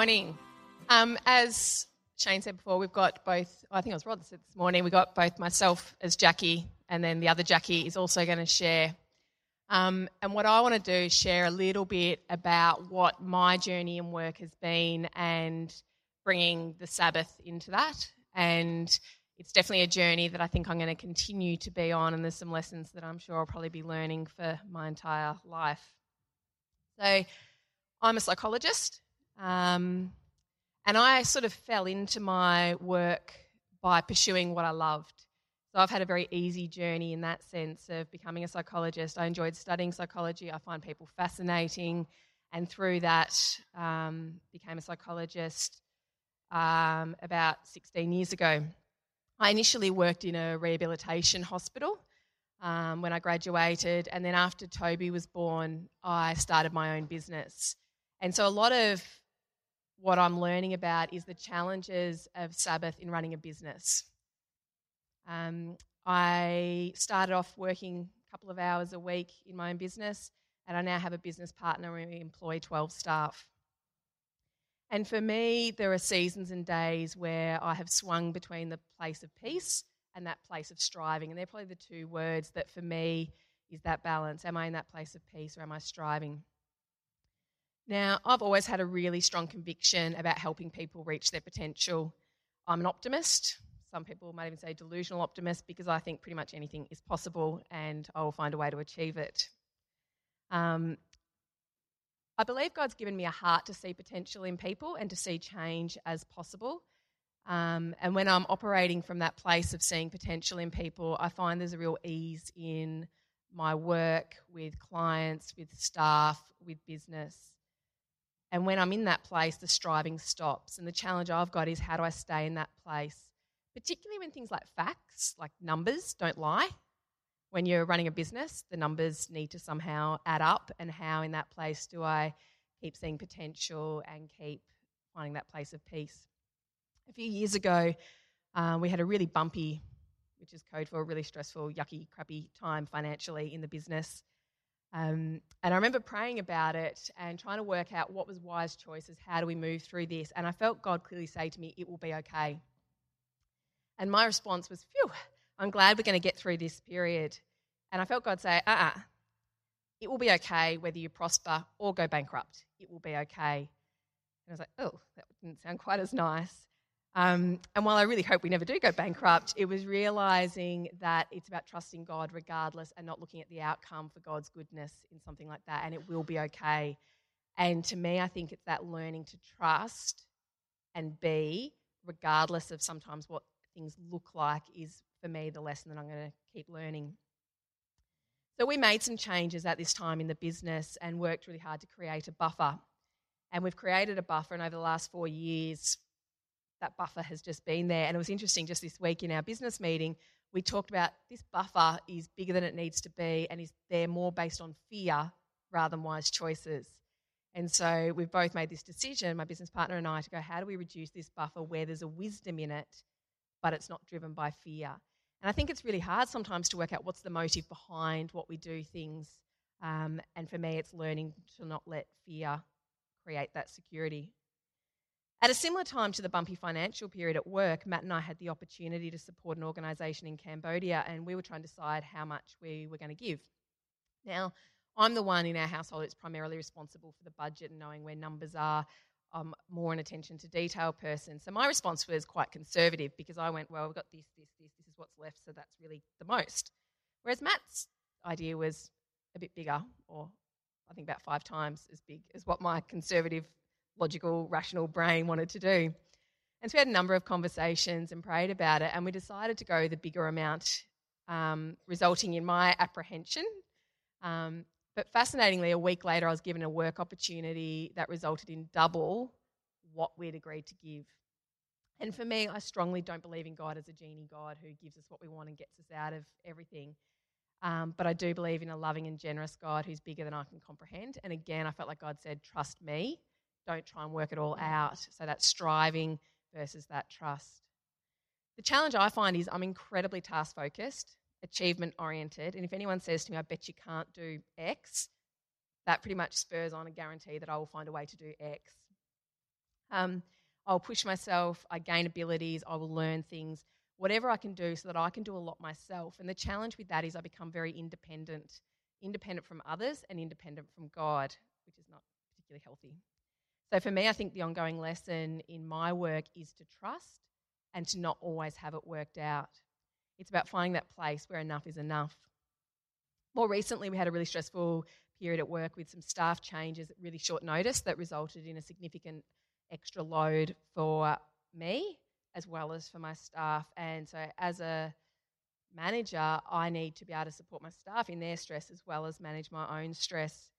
morning. Um, as Shane said before, we've got both, I think it was Rod that said this morning, we've got both myself as Jackie and then the other Jackie is also going to share. Um, and what I want to do is share a little bit about what my journey in work has been and bringing the Sabbath into that. And it's definitely a journey that I think I'm going to continue to be on, and there's some lessons that I'm sure I'll probably be learning for my entire life. So, I'm a psychologist, um, and I sort of fell into my work by pursuing what I loved. So, I've had a very easy journey in that sense of becoming a psychologist. I enjoyed studying psychology, I find people fascinating, and through that, um, became a psychologist um, about 16 years ago. I initially worked in a rehabilitation hospital um, when I graduated, and then after Toby was born, I started my own business. And so, a lot of what I'm learning about is the challenges of Sabbath in running a business. Um, I started off working a couple of hours a week in my own business, and I now have a business partner and we employ 12 staff. And for me, there are seasons and days where I have swung between the place of peace and that place of striving. And they're probably the two words that for me is that balance. Am I in that place of peace or am I striving? Now, I've always had a really strong conviction about helping people reach their potential. I'm an optimist. Some people might even say delusional optimist because I think pretty much anything is possible and I will find a way to achieve it. Um, I believe God's given me a heart to see potential in people and to see change as possible. Um, and when I'm operating from that place of seeing potential in people, I find there's a real ease in my work with clients, with staff, with business. And when I'm in that place, the striving stops. And the challenge I've got is how do I stay in that place, particularly when things like facts, like numbers, don't lie when you're running a business, the numbers need to somehow add up. And how, in that place, do I keep seeing potential and keep finding that place of peace? A few years ago, uh, we had a really bumpy, which is code for a really stressful, yucky, crappy time financially in the business. Um, and I remember praying about it and trying to work out what was wise choices. How do we move through this? And I felt God clearly say to me, It will be okay. And my response was, Phew, I'm glad we're going to get through this period. And I felt God say, uh uh-uh, uh it will be okay whether you prosper or go bankrupt. It will be okay. And I was like, oh, that didn't sound quite as nice. Um, and while I really hope we never do go bankrupt, it was realizing that it's about trusting God regardless and not looking at the outcome for God's goodness in something like that, and it will be okay. And to me, I think it's that learning to trust and be, regardless of sometimes what things look like, is for me the lesson that I'm going to keep learning. So we made some changes at this time in the business and worked really hard to create a buffer. And we've created a buffer, and over the last four years, that buffer has just been there. And it was interesting just this week in our business meeting, we talked about this buffer is bigger than it needs to be and is there more based on fear rather than wise choices. And so we've both made this decision, my business partner and I, to go, how do we reduce this buffer where there's a wisdom in it, but it's not driven by fear? And I think it's really hard sometimes to work out what's the motive behind what we do things. Um, and for me, it's learning to not let fear create that security. At a similar time to the bumpy financial period at work, Matt and I had the opportunity to support an organisation in Cambodia, and we were trying to decide how much we were going to give. Now, I'm the one in our household that's primarily responsible for the budget and knowing where numbers are, I'm more an attention to detail person. So my response was quite conservative because I went, well, we've got this, this, this, this is what's left, so that's really the most. Whereas Matt's idea was a bit bigger, or I think about five times as big as what my conservative, logical, rational brain wanted to do. And so we had a number of conversations and prayed about it, and we decided to go the bigger amount, um, resulting in my apprehension um, but fascinatingly, a week later, I was given a work opportunity that resulted in double what we'd agreed to give. And for me, I strongly don't believe in God as a genie God who gives us what we want and gets us out of everything. Um, but I do believe in a loving and generous God who's bigger than I can comprehend. And again, I felt like God said, trust me. Don't try and work it all out. So that's striving versus that trust. The challenge I find is I'm incredibly task focused achievement oriented. And if anyone says to me, I bet you can't do X, that pretty much spurs on a guarantee that I will find a way to do X. Um, I'll push myself, I gain abilities, I will learn things, whatever I can do so that I can do a lot myself. And the challenge with that is I become very independent, independent from others and independent from God, which is not particularly healthy. So for me, I think the ongoing lesson in my work is to trust and to not always have it worked out. It's about finding that place where enough is enough. More recently, we had a really stressful period at work with some staff changes at really short notice that resulted in a significant extra load for me as well as for my staff. And so, as a manager, I need to be able to support my staff in their stress as well as manage my own stress.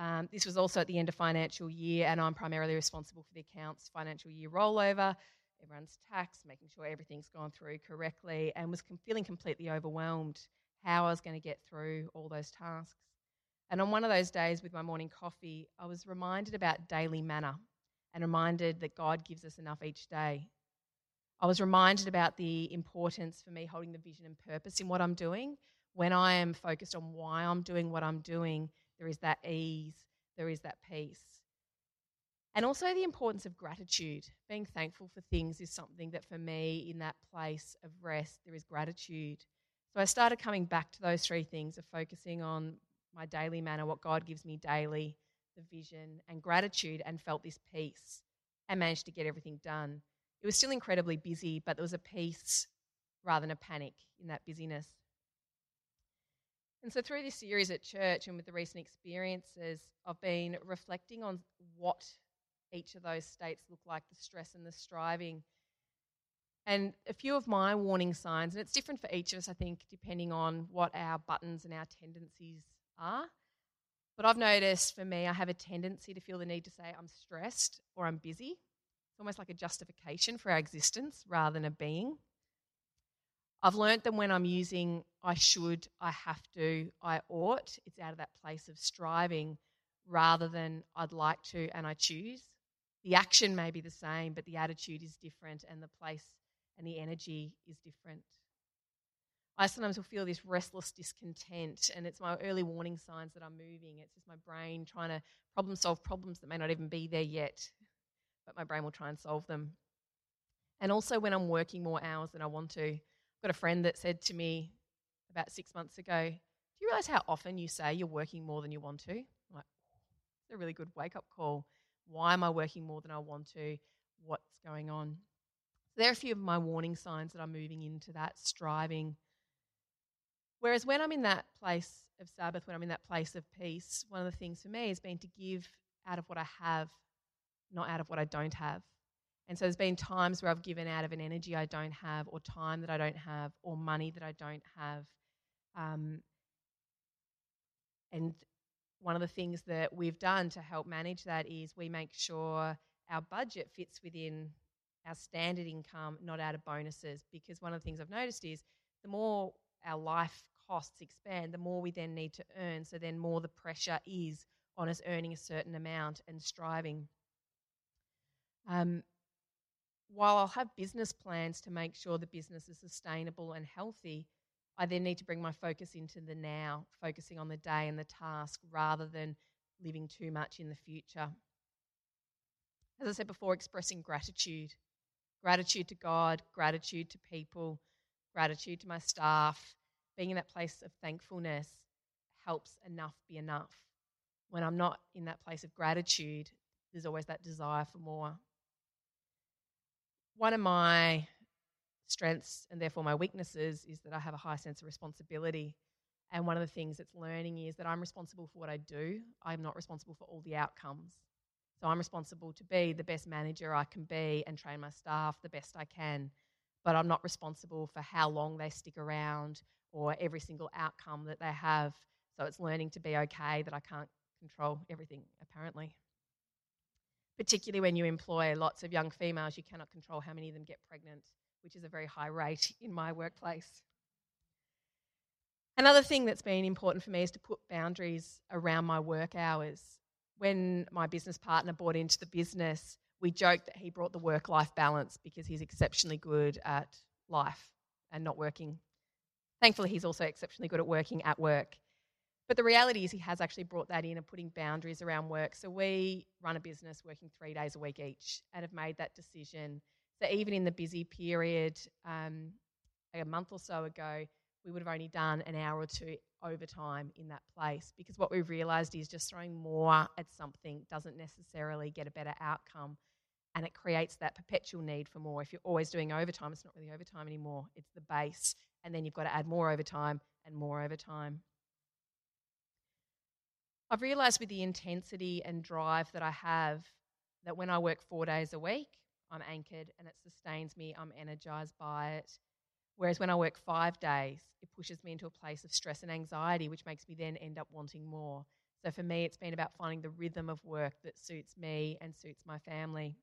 Um, this was also at the end of financial year, and I'm primarily responsible for the accounts financial year rollover, everyone's tax, making sure everything's gone through correctly, and was feeling completely overwhelmed how I was going to get through all those tasks. And on one of those days with my morning coffee, I was reminded about daily manna and reminded that God gives us enough each day. I was reminded about the importance for me holding the vision and purpose in what I'm doing. When I am focused on why I'm doing what I'm doing, there is that ease, there is that peace. And also the importance of gratitude. Being thankful for things is something that for me, in that place of rest, there is gratitude. So I started coming back to those three things of focusing on my daily manna, what God gives me daily, the vision, and gratitude, and felt this peace and managed to get everything done. It was still incredibly busy, but there was a peace rather than a panic in that busyness. And so, through this series at church and with the recent experiences, I've been reflecting on what each of those states look like the stress and the striving. And a few of my warning signs, and it's different for each of us, I think, depending on what our buttons and our tendencies are. But I've noticed for me, I have a tendency to feel the need to say I'm stressed or I'm busy. It's almost like a justification for our existence rather than a being. I've learnt that when I'm using I should, I have to, I ought, it's out of that place of striving rather than I'd like to and I choose. The action may be the same, but the attitude is different and the place and the energy is different. I sometimes will feel this restless discontent, and it's my early warning signs that I'm moving. It's just my brain trying to problem solve problems that may not even be there yet, but my brain will try and solve them. And also when I'm working more hours than I want to. I've got a friend that said to me about six months ago, Do you realize how often you say you're working more than you want to? I'm like, it's a really good wake up call. Why am I working more than I want to? What's going on? So there are a few of my warning signs that I'm moving into that striving Whereas when I'm in that place of Sabbath, when I'm in that place of peace, one of the things for me has been to give out of what I have, not out of what I don't have. And so there's been times where I've given out of an energy I don't have, or time that I don't have, or money that I don't have. Um, and one of the things that we've done to help manage that is we make sure our budget fits within our standard income, not out of bonuses. Because one of the things I've noticed is the more our life costs expand, the more we then need to earn. So then more the pressure is on us earning a certain amount and striving. Um, while I'll have business plans to make sure the business is sustainable and healthy, I then need to bring my focus into the now, focusing on the day and the task rather than living too much in the future. As I said before, expressing gratitude gratitude to God, gratitude to people, gratitude to my staff, being in that place of thankfulness helps enough be enough. When I'm not in that place of gratitude, there's always that desire for more. One of my strengths and therefore my weaknesses is that I have a high sense of responsibility. And one of the things that's learning is that I'm responsible for what I do, I'm not responsible for all the outcomes. So I'm responsible to be the best manager I can be and train my staff the best I can. But I'm not responsible for how long they stick around or every single outcome that they have. So it's learning to be okay that I can't control everything, apparently. Particularly when you employ lots of young females, you cannot control how many of them get pregnant, which is a very high rate in my workplace. Another thing that's been important for me is to put boundaries around my work hours. When my business partner bought into the business, we joked that he brought the work life balance because he's exceptionally good at life and not working Thankfully, he's also exceptionally good at working at work. But the reality is, he has actually brought that in and putting boundaries around work. So we run a business working three days a week each and have made that decision. So even in the busy period, um, a month or so ago, we would have only done an hour or two overtime in that place because what we've realised is just throwing more at something doesn't necessarily get a better outcome and it creates that perpetual need for more. If you're always doing overtime, it's not really overtime anymore, it's the base, and then you've got to add more overtime and more overtime. I've realised with the intensity and drive that I have that when I work four days a week, I'm anchored and it sustains me, I'm energized by it. Whereas when I work five days, it pushes me into a place of stress and anxiety, which makes me then end up wanting more. So for me, it's been about finding the rhythm of work that suits me and suits my family.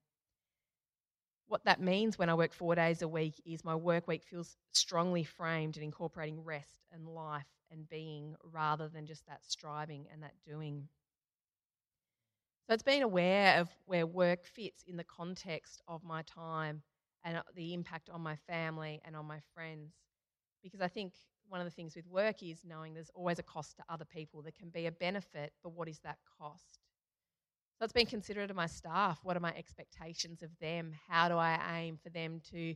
What that means when I work four days a week is my work week feels strongly framed in incorporating rest and life and being rather than just that striving and that doing. So it's being aware of where work fits in the context of my time and uh, the impact on my family and on my friends. Because I think one of the things with work is knowing there's always a cost to other people. There can be a benefit, but what is that cost? So it's being considerate of my staff. What are my expectations of them? How do I aim for them to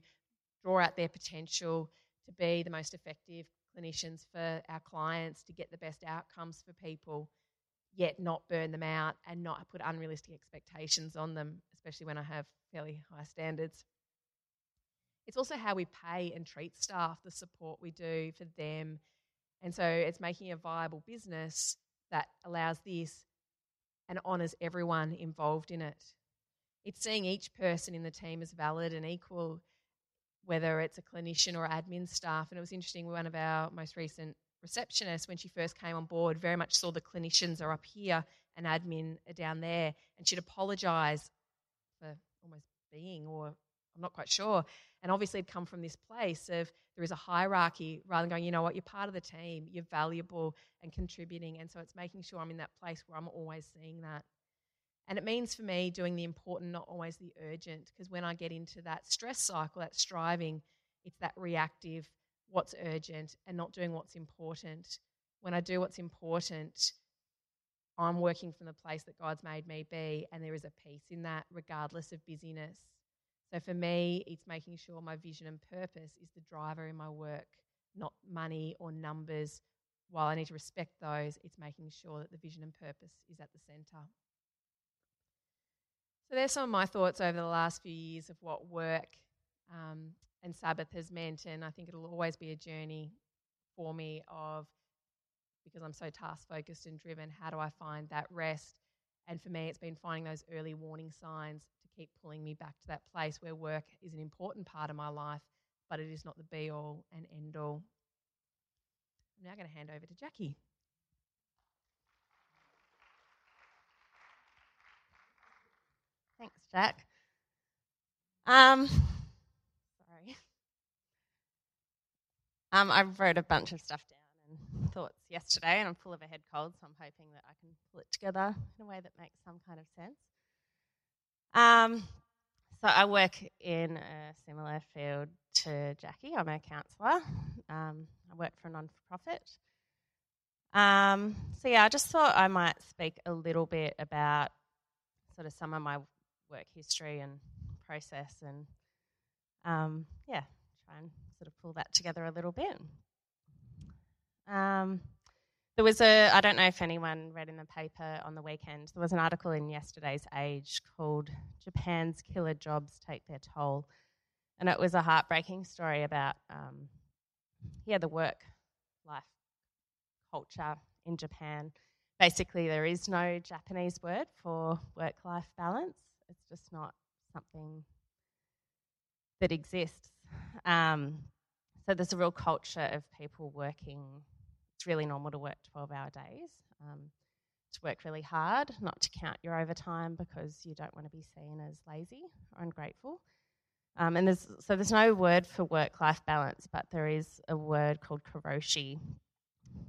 draw out their potential to be the most effective clinicians for our clients, to get the best outcomes for people, yet not burn them out and not put unrealistic expectations on them, especially when I have fairly high standards. It's also how we pay and treat staff, the support we do for them. And so it's making a viable business that allows this and honours everyone involved in it. It's seeing each person in the team as valid and equal, whether it's a clinician or admin staff. And it was interesting, one of our most recent receptionists, when she first came on board, very much saw the clinicians are up here and admin are down there. And she'd apologise for almost being, or I'm not quite sure. And obviously, it'd come from this place of there is a hierarchy rather than going, you know what, you're part of the team, you're valuable and contributing. And so it's making sure I'm in that place where I'm always seeing that. And it means for me doing the important, not always the urgent, because when I get into that stress cycle, that striving, it's that reactive, what's urgent, and not doing what's important. When I do what's important, I'm working from the place that God's made me be, and there is a peace in that, regardless of busyness. So for me, it's making sure my vision and purpose is the driver in my work, not money or numbers. While I need to respect those, it's making sure that the vision and purpose is at the centre. So there's some of my thoughts over the last few years of what work um, and Sabbath has meant, and I think it'll always be a journey for me of because I'm so task focused and driven. How do I find that rest? And for me, it's been finding those early warning signs to keep pulling me back to that place where work is an important part of my life, but it is not the be all and end all. I'm now going to hand over to Jackie. Thanks, Jack. Um, sorry. Um, I wrote a bunch of stuff down thoughts yesterday, and I'm full of a head cold, so I'm hoping that I can pull it together in a way that makes some kind of sense. Um, so I work in a similar field to Jackie. I'm a counsellor. Um, I work for a non-for-profit. Um, so yeah, I just thought I might speak a little bit about sort of some of my work history and process, and um, yeah, try and sort of pull that together a little bit. Um, there was a, I don't know if anyone read in the paper on the weekend, there was an article in yesterday's Age called Japan's Killer Jobs Take Their Toll. And it was a heartbreaking story about, um, yeah, the work life culture in Japan. Basically, there is no Japanese word for work life balance, it's just not something that exists. Um, so there's a real culture of people working it's really normal to work 12 hour days, um, to work really hard, not to count your overtime because you don't want to be seen as lazy or ungrateful. Um, and there's, so there's no word for work life balance, but there is a word called karoshi,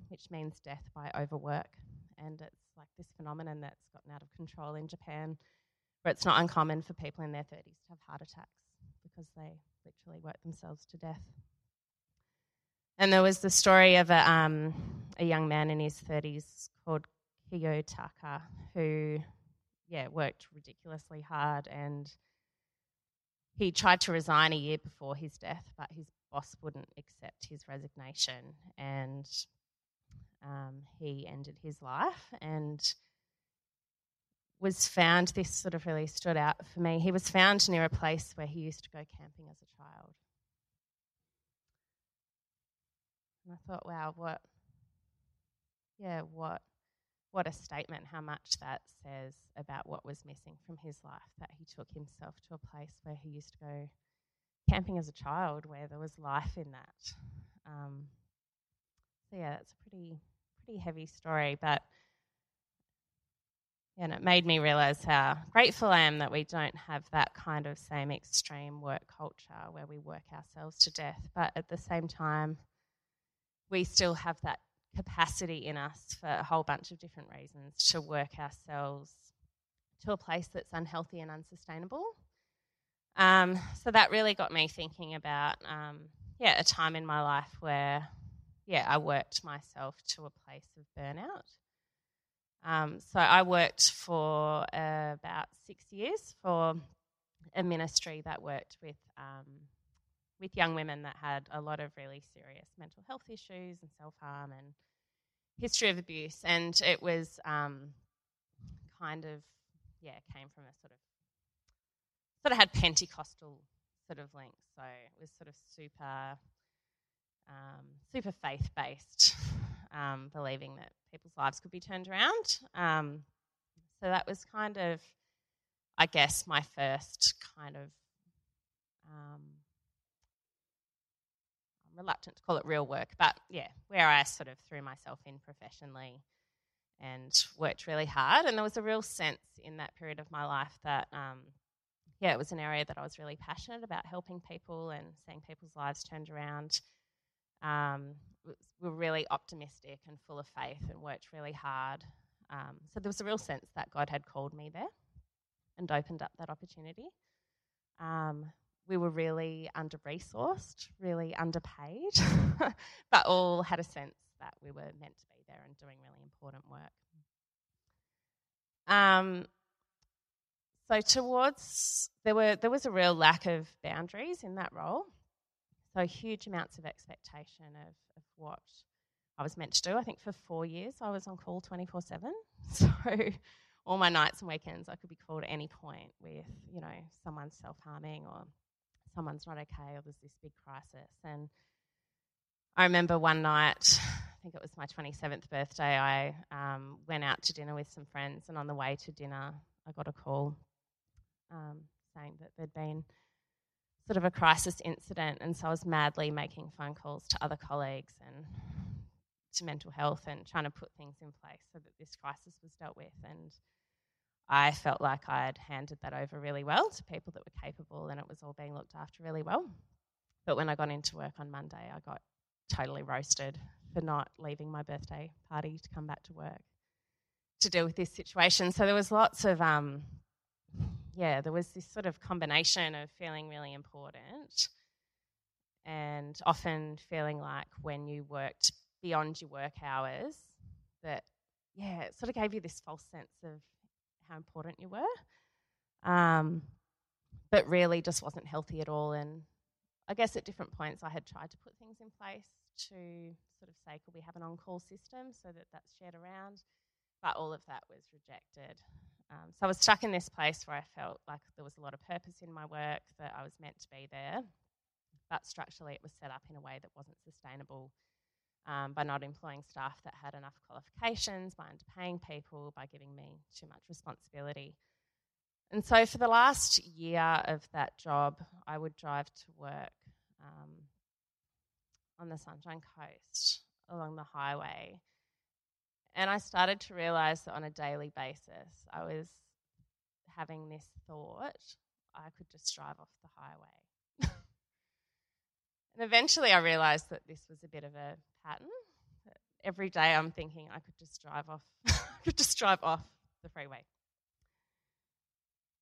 which means death by overwork. And it's like this phenomenon that's gotten out of control in Japan, where it's not uncommon for people in their 30s to have heart attacks because they literally work themselves to death. And there was the story of a, um, a young man in his 30s called Kiyotaka who, yeah, worked ridiculously hard and he tried to resign a year before his death, but his boss wouldn't accept his resignation and um, he ended his life and was found, this sort of really stood out for me. He was found near a place where he used to go camping as a child. And I thought, wow, what, yeah, what, what a statement, how much that says about what was missing from his life, that he took himself to a place where he used to go camping as a child, where there was life in that. Um, so yeah, that's a pretty, pretty heavy story, but and it made me realize how grateful I am that we don't have that kind of same extreme work culture where we work ourselves to death. But at the same time, we still have that capacity in us for a whole bunch of different reasons to work ourselves to a place that's unhealthy and unsustainable. Um, so that really got me thinking about, um, yeah, a time in my life where, yeah, I worked myself to a place of burnout. Um, so I worked for uh, about six years for a ministry that worked with um, with young women that had a lot of really serious mental health issues and self harm and history of abuse, and it was um, kind of yeah came from a sort of sort of had Pentecostal sort of links, so it was sort of super um, super faith based um, believing that people's lives could be turned around. Um, so that was kind of, I guess, my first kind of. I'm reluctant to call it real work, but yeah, where I sort of threw myself in professionally and worked really hard. And there was a real sense in that period of my life that, um, yeah, it was an area that I was really passionate about helping people and seeing people's lives turned around. Um, were really optimistic and full of faith and worked really hard. Um, so there was a real sense that God had called me there and opened up that opportunity. Um, we were really under resourced, really underpaid, but all had a sense that we were meant to be there and doing really important work. Um, so towards there were there was a real lack of boundaries in that role. So huge amounts of expectation of, of what I was meant to do. I think for four years I was on call 24 7. So all my nights and weekends I could be called at any point with, you know, someone self harming or someone's not okay or there's this big crisis. And I remember one night, I think it was my 27th birthday, I um, went out to dinner with some friends, and on the way to dinner, I got a call um, saying that there'd been sort of a crisis incident, and so I was madly making phone calls to other colleagues and to mental health and trying to put things in place so that this crisis was dealt with. And I felt like I had handed that over really well to people that were capable, and it was all being looked after really well. But when I got into work on Monday, I got totally roasted for not leaving my birthday party to come back to work to deal with this situation. So there was lots of um, yeah, there was this sort of combination of feeling really important and often feeling like when you worked beyond your work hours, that, yeah, it sort of gave you this false sense of how important you were. Um, but really just wasn't healthy at all. And I guess at different points I had tried to put things in place to sort of say, could we have an on call system so that that's shared around? But all of that was rejected. Um, so I was stuck in this place where I felt like there was a lot of purpose in my work, that I was meant to be there, but structurally it was set up in a way that wasn't sustainable um, by not employing staff that had enough qualifications, by underpaying people, by giving me too much responsibility. And so for the last year of that job, I would drive to work um, on the Sunshine Coast along the highway and I started to realize that on a daily basis, I was having this thought I could just drive off the highway. And eventually I realized that this was a bit of a pattern. Every day I'm thinking I could just drive off, I could just drive off the freeway.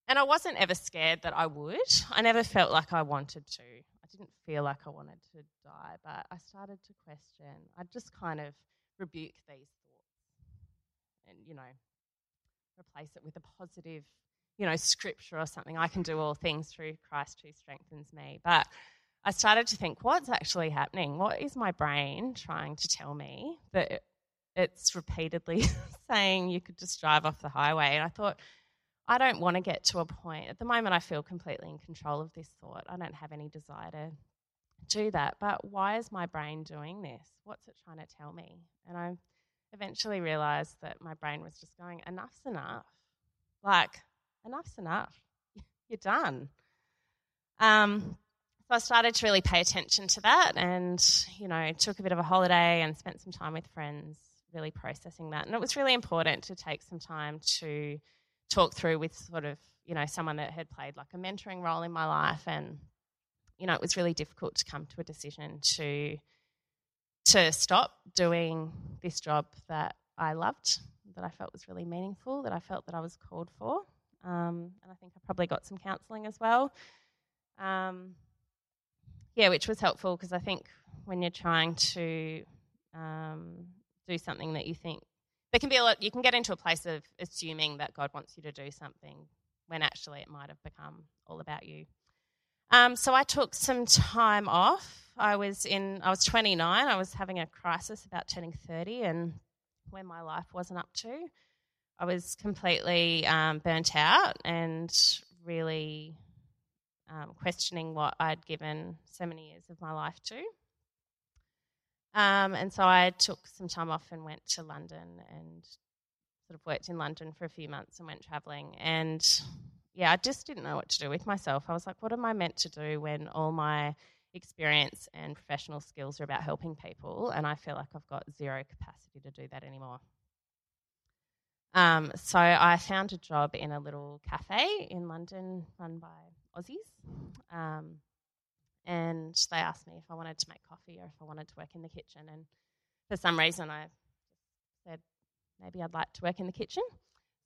And I wasn't ever scared that I would. I never felt like I wanted to. I didn't feel like I wanted to die, but I started to question. I just kind of rebuke these thoughts and, you know, replace it with a positive, you know, scripture or something. I can do all things through Christ who strengthens me. But I started to think, what's actually happening? What is my brain trying to tell me that it's repeatedly saying you could just drive off the highway? And I thought, I don't want to get to a point. At the moment, I feel completely in control of this thought. I don't have any desire to do that. But why is my brain doing this? What's it trying to tell me? And I eventually realized that my brain was just going, enough's enough. Like, enough's enough. You're done. Um, so I started to really pay attention to that and, you know, took a bit of a holiday and spent some time with friends, really processing that. And it was really important to take some time to talk through with sort of, you know, someone that had played like a mentoring role in my life. And, you know, it was really difficult to come to a decision to to stop doing this job that I loved, that I felt was really meaningful, that I felt that I was called for. Um, and I think I probably got some counselling as well. Um, yeah, which was helpful because I think when you're trying to um, do something that you think there can be a lot, you can get into a place of assuming that God wants you to do something when actually it might have become all about you. Um, so I took some time off. I was in, I was 29. I was having a crisis about turning 30, and when my life wasn't up to, I was completely um, burnt out and really um, questioning what I'd given so many years of my life to. Um, and so I took some time off and went to London and sort of worked in London for a few months and went traveling. And yeah, I just didn't know what to do with myself. I was like, what am I meant to do when all my experience and professional skills are about helping people? And I feel like I've got zero capacity to do that anymore. Um, so I found a job in a little cafe in London run by Aussies. Um, and they asked me if I wanted to make coffee or if I wanted to work in the kitchen. And for some reason, I said maybe I'd like to work in the kitchen.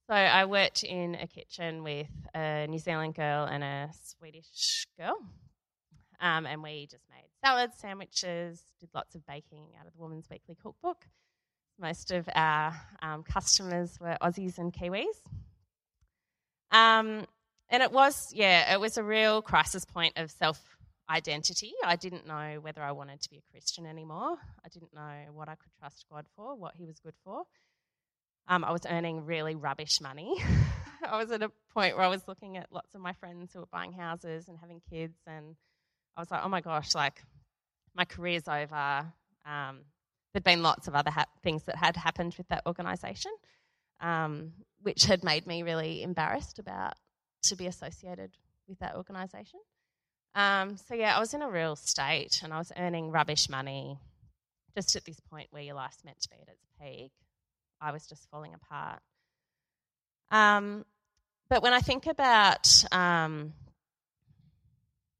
So I worked in a kitchen with a New Zealand girl and a Swedish girl. Um, and we just made salads, sandwiches, did lots of baking out of the Woman's Weekly Cookbook. Most of our um, customers were Aussies and Kiwis. Um, and it was, yeah, it was a real crisis point of self identity. I didn't know whether I wanted to be a Christian anymore. I didn't know what I could trust God for, what He was good for. Um, I was earning really rubbish money. I was at a point where I was looking at lots of my friends who were buying houses and having kids, and I was like, oh my gosh, like my career's over. Um, there'd been lots of other ha- things that had happened with that organisation, um, which had made me really embarrassed about to be associated with that organisation. Um, so yeah, I was in a real state, and I was earning rubbish money, just at this point where your life's meant to be at its peak. I was just falling apart. Um, but when I think about, um,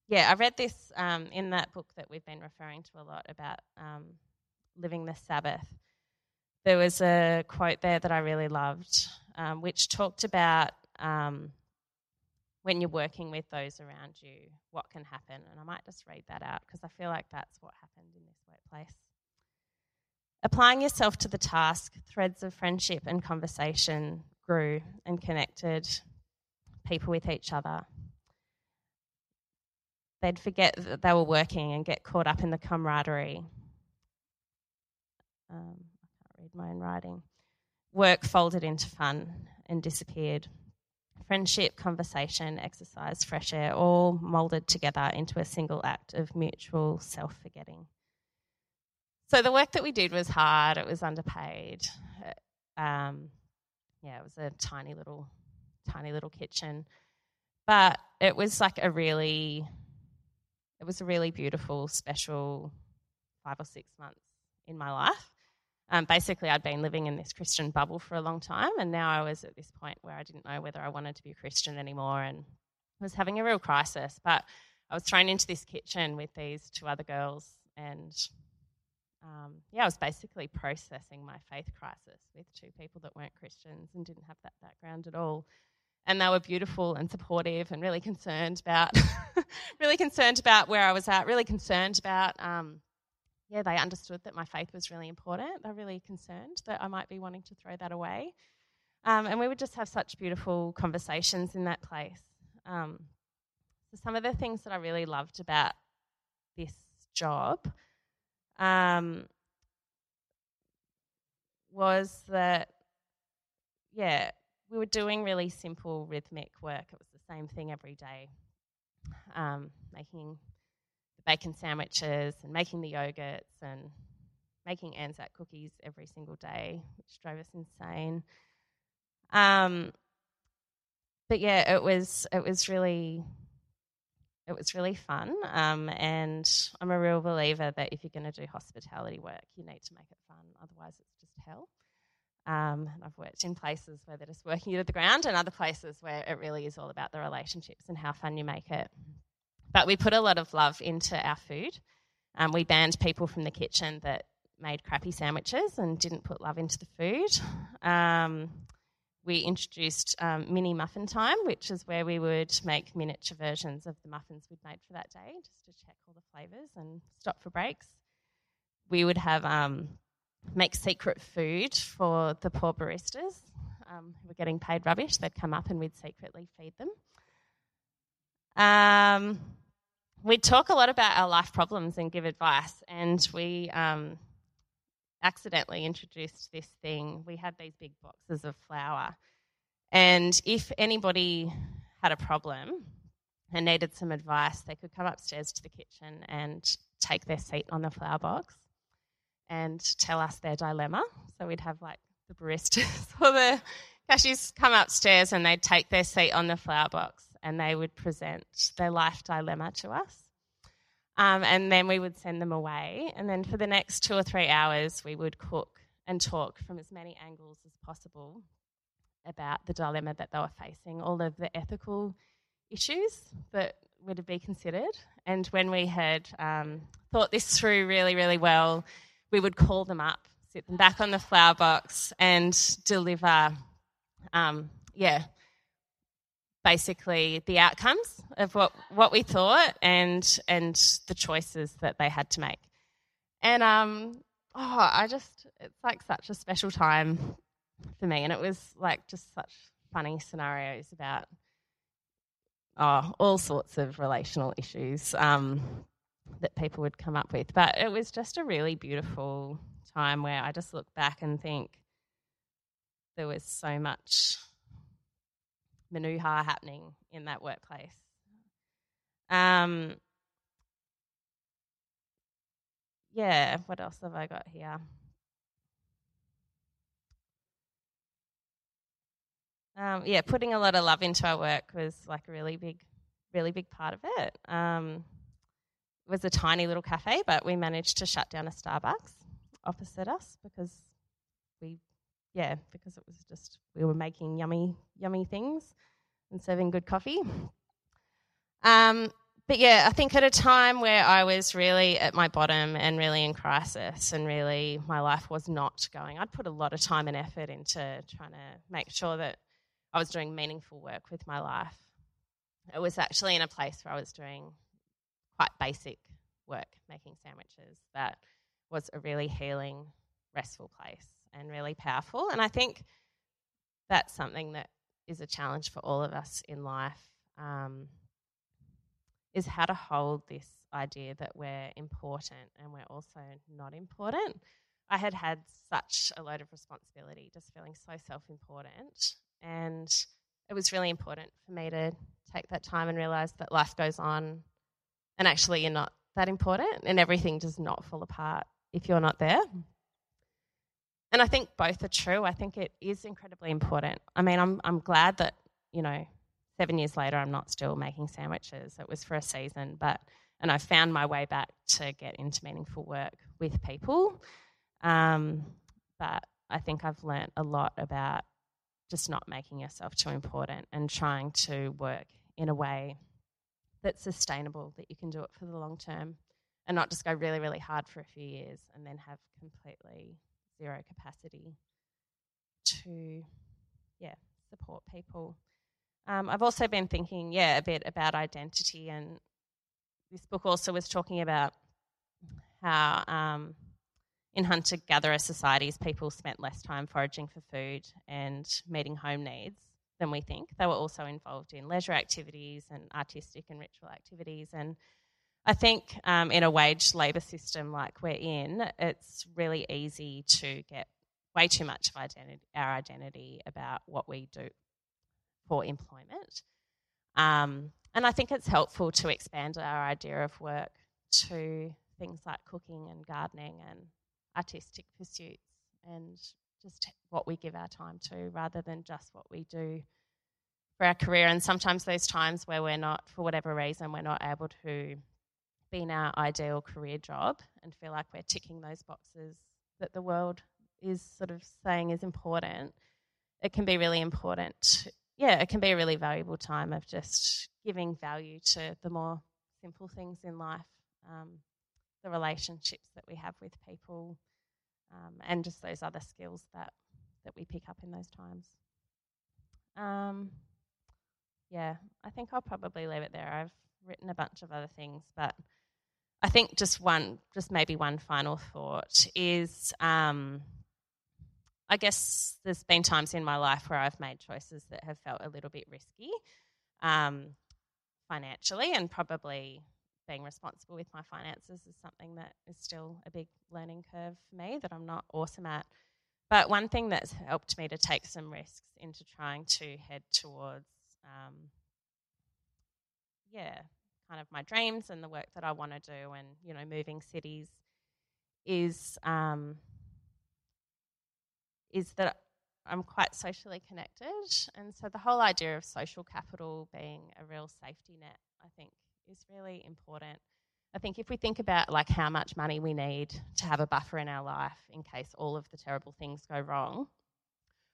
yeah, I read this um, in that book that we've been referring to a lot about um, living the Sabbath. There was a quote there that I really loved, um, which talked about um, when you're working with those around you, what can happen. And I might just read that out because I feel like that's what happened in this workplace. Applying yourself to the task, threads of friendship and conversation grew and connected people with each other. They'd forget that they were working and get caught up in the camaraderie. Um, I can't read my own writing. Work folded into fun and disappeared. Friendship, conversation, exercise, fresh air, all moulded together into a single act of mutual self forgetting. So the work that we did was hard. It was underpaid. Um, yeah, it was a tiny little, tiny little kitchen, but it was like a really, it was a really beautiful, special five or six months in my life. Um, basically, I'd been living in this Christian bubble for a long time, and now I was at this point where I didn't know whether I wanted to be a Christian anymore, and was having a real crisis. But I was thrown into this kitchen with these two other girls, and um, yeah, I was basically processing my faith crisis with two people that weren't Christians and didn't have that background at all. And they were beautiful and supportive and really concerned about, really concerned about where I was at, really concerned about um, yeah, they understood that my faith was really important. They're really concerned that I might be wanting to throw that away. Um, and we would just have such beautiful conversations in that place. Um, so some of the things that I really loved about this job um, was that, yeah, we were doing really simple rhythmic work. It was the same thing every day, um, bacon sandwiches and making the yogurts and making Anzac cookies every single day, which drove us insane. Um, but yeah, it was it was really it was really fun. Um, and I'm a real believer that if you're going to do hospitality work, you need to make it fun. Otherwise, it's just hell. Um, I've worked in places where they're just working you to the ground, and other places where it really is all about the relationships and how fun you make it. But we put a lot of love into our food. Um, we banned people from the kitchen that made crappy sandwiches and didn't put love into the food. Um, we introduced um, mini muffin time, which is where we would make miniature versions of the muffins we'd made for that day, just to check all the flavours and stop for breaks. We would have um, make secret food for the poor baristas um, who were getting paid rubbish. They'd come up and we'd secretly feed them. We'd talk a lot about our life problems and give advice, and we um, accidentally introduced this thing. We had these big boxes of flour, and if anybody had a problem and needed some advice, they could come upstairs to the kitchen and take their seat on the flour box and tell us their dilemma. So we'd have like the baristas or the cashiers come upstairs and they'd take their seat on the flour box and they would present their life dilemma to us. Um, and then we would send them away. And then for the next two or three hours, we would cook and talk from as many angles as possible about the dilemma that they were facing, all of the ethical issues that to be considered. And when we had um, thought this through really, really well, we would call them up, sit them back on the flour box, and deliver, um, yeah, basically the outcomes of what, what we thought and and the choices that they had to make. And um, oh, I just it's like such a special time for me, and it was like just such funny scenarios about oh, all sorts of relational issues um, that people would come up with. But it was just a really beautiful time where I just look back and think there was so much menuha happening in that workplace. Um, yeah, what else have I got here? Um, yeah, putting a lot of love into our work was like a really big, really big part of it. Um, it was a tiny little cafe, but we managed to shut down a Starbucks opposite us because we yeah, because it was just we were making yummy, yummy things and serving good coffee. Um, but yeah, I think at a time where I was really at my bottom and really in crisis, and really my life was not going, I'd put a lot of time and effort into trying to make sure that I was doing meaningful work with my life. It was actually in a place where I was doing quite basic work, making sandwiches, that was a really healing, restful place and really powerful. And I think that's something that is a challenge for all of us in life um, is how to hold this idea that we're important and we're also not important. I had had such a load of responsibility, just feeling so self important. And it was really important for me to take that time and realize that life goes on and actually you're not that important and everything does not fall apart if you're not there. And I think both are true. I think it is incredibly important. I mean, I'm I'm glad that, you know, seven years later I'm not still making sandwiches. It was for a season, but and I found my way back to get into meaningful work with people. Um, but I think I've learnt a lot about just not making yourself too important and trying to work in a way that's sustainable, that you can do it for the long term and not just go really, really hard for a few years and then have completely zero capacity to, yeah, support people. Um, I've also been thinking, yeah, a bit about identity, and this book also was talking about how um, in hunter gatherer societies, people spent less time foraging for food and meeting home needs than we think. They were also involved in leisure activities and artistic and ritual activities. And I think um, in a wage labour system like we're in, it's really easy to get way too much of identity, our identity about what we do for employment. Um, and I think it's helpful to expand our idea of work to things like cooking and gardening and artistic pursuits and just what we give our time to rather than just what we do for our career. And sometimes those times where we're not, for whatever reason, we're not able to be in our ideal career job and feel like we're ticking those boxes that the world is sort of saying is important, it can be really important. Yeah, it can be a really valuable time of just giving value to the more simple things in life. Um, the relationships that we have with people, um, and just those other skills that that we pick up in those times. Um, yeah, I think I'll probably leave it there. I've written a bunch of other things, but I think just one, just maybe one final thought is. Um, I guess there's been times in my life where I've made choices that have felt a little bit risky um, financially, and probably being responsible with my finances is something that is still a big learning curve for me that I'm not awesome at. But one thing that's helped me to take some risks into trying to head towards, um, yeah, kind of my dreams and the work that I want to do, and you know, moving cities, is um, is that I'm quite socially connected, and so the whole idea of social capital being a real safety net, I think, is really important. I think if we think about like how much money we need to have a buffer in our life in case all of the terrible things go wrong,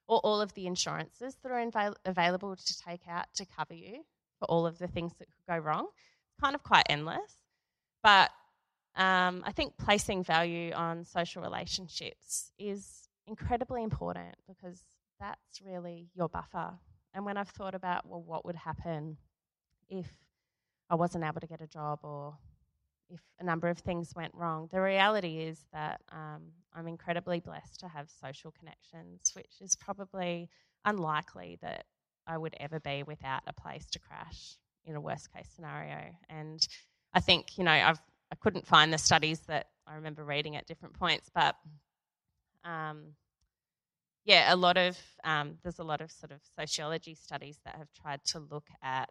or all of the insurances that are inva- available to take out to cover you for all of the things that could go wrong, kind of quite endless. But um, I think placing value on social relationships is incredibly important because that's really your buffer. And when I've thought about, well, what would happen if I wasn't able to get a job or if a number of things went wrong. The reality is that um, I'm incredibly blessed to have social connections, which is probably unlikely that I would ever be without a place to crash in a worst case scenario. And I think, you know, I've, I couldn't find the studies that I remember reading at different points, but um, yeah, a lot of um, there's a lot of sort of sociology studies that have tried to look at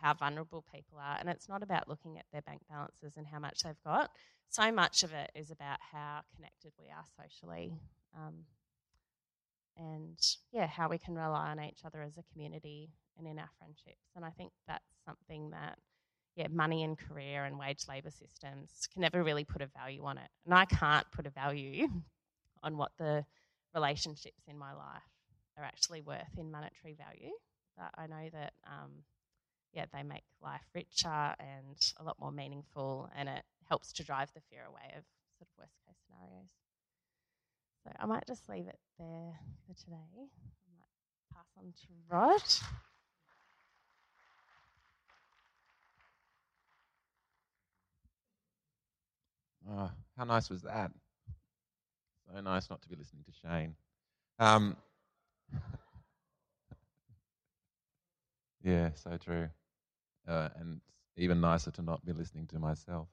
how vulnerable people are, and it's not about looking at their bank balances and how much they've got. So much of it is about how connected we are socially, um, and yeah, how we can rely on each other as a community and in our friendships. And I think that's something that yeah, money and career and wage labour systems can never really put a value on it, and I can't put a value on what the relationships in my life are actually worth in monetary value. But I know that, um, yeah, they make life richer and a lot more meaningful, and it helps to drive the fear away of sort of worst case scenarios. So I might just leave it there for today. I might pass on to Rod. Oh, how nice was that? So nice not to be listening to Shane. Um, yeah, so true. Uh, and even nicer to not be listening to myself.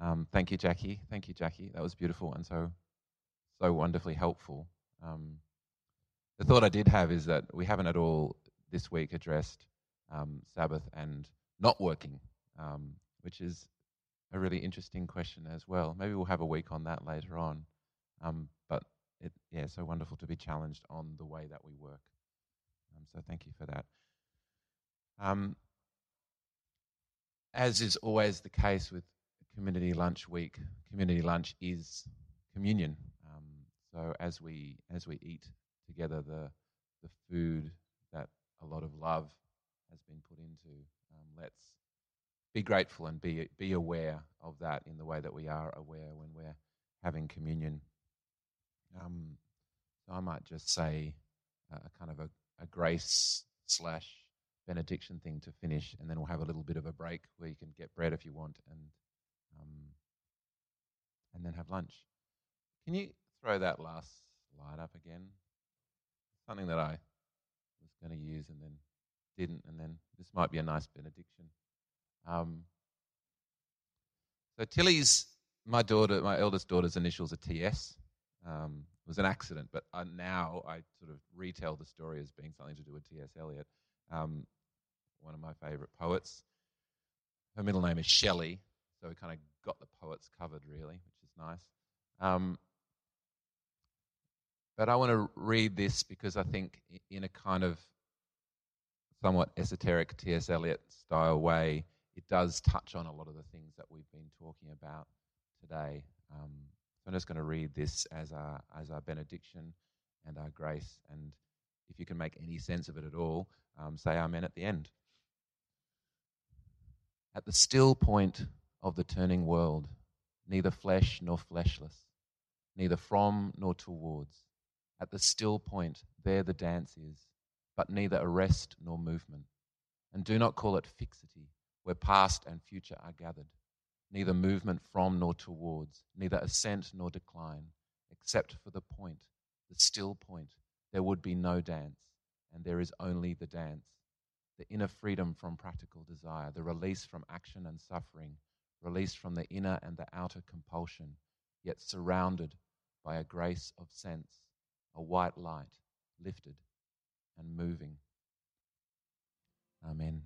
Um, thank you, Jackie. Thank you, Jackie. That was beautiful and so, so wonderfully helpful. Um, the thought I did have is that we haven't at all this week addressed um, Sabbath and not working, um, which is a really interesting question as well. Maybe we'll have a week on that later on. Um, but it, yeah, so wonderful to be challenged on the way that we work. Um, so thank you for that. Um, as is always the case with Community Lunch Week, Community Lunch is communion. So as we as we eat together, the the food that a lot of love has been put into, um, let's be grateful and be be aware of that in the way that we are aware when we're having communion. Um, so I might just say a kind of a, a grace slash benediction thing to finish, and then we'll have a little bit of a break where you can get bread if you want, and um, and then have lunch. Can you throw that last slide up again? Something that I was going to use and then didn't, and then this might be a nice benediction. Um, so Tilly's, my daughter, my eldest daughter's initials are TS. Um, it was an accident, but uh, now I sort of retell the story as being something to do with T.S. Eliot, um, one of my favourite poets. Her middle name is Shelley, so we kind of got the poets covered, really, which is nice. Um, but I want to read this because I think, in a kind of somewhat esoteric T.S. Eliot style way, it does touch on a lot of the things that we've been talking about today. Um, I'm just going to read this as our, as our benediction and our grace. And if you can make any sense of it at all, um, say Amen at the end. At the still point of the turning world, neither flesh nor fleshless, neither from nor towards, at the still point, there the dance is, but neither arrest nor movement. And do not call it fixity, where past and future are gathered, neither movement from nor towards, neither ascent nor decline, except for the point, the still point. There would be no dance, and there is only the dance. The inner freedom from practical desire, the release from action and suffering, release from the inner and the outer compulsion, yet surrounded by a grace of sense, a white light lifted and moving. Amen.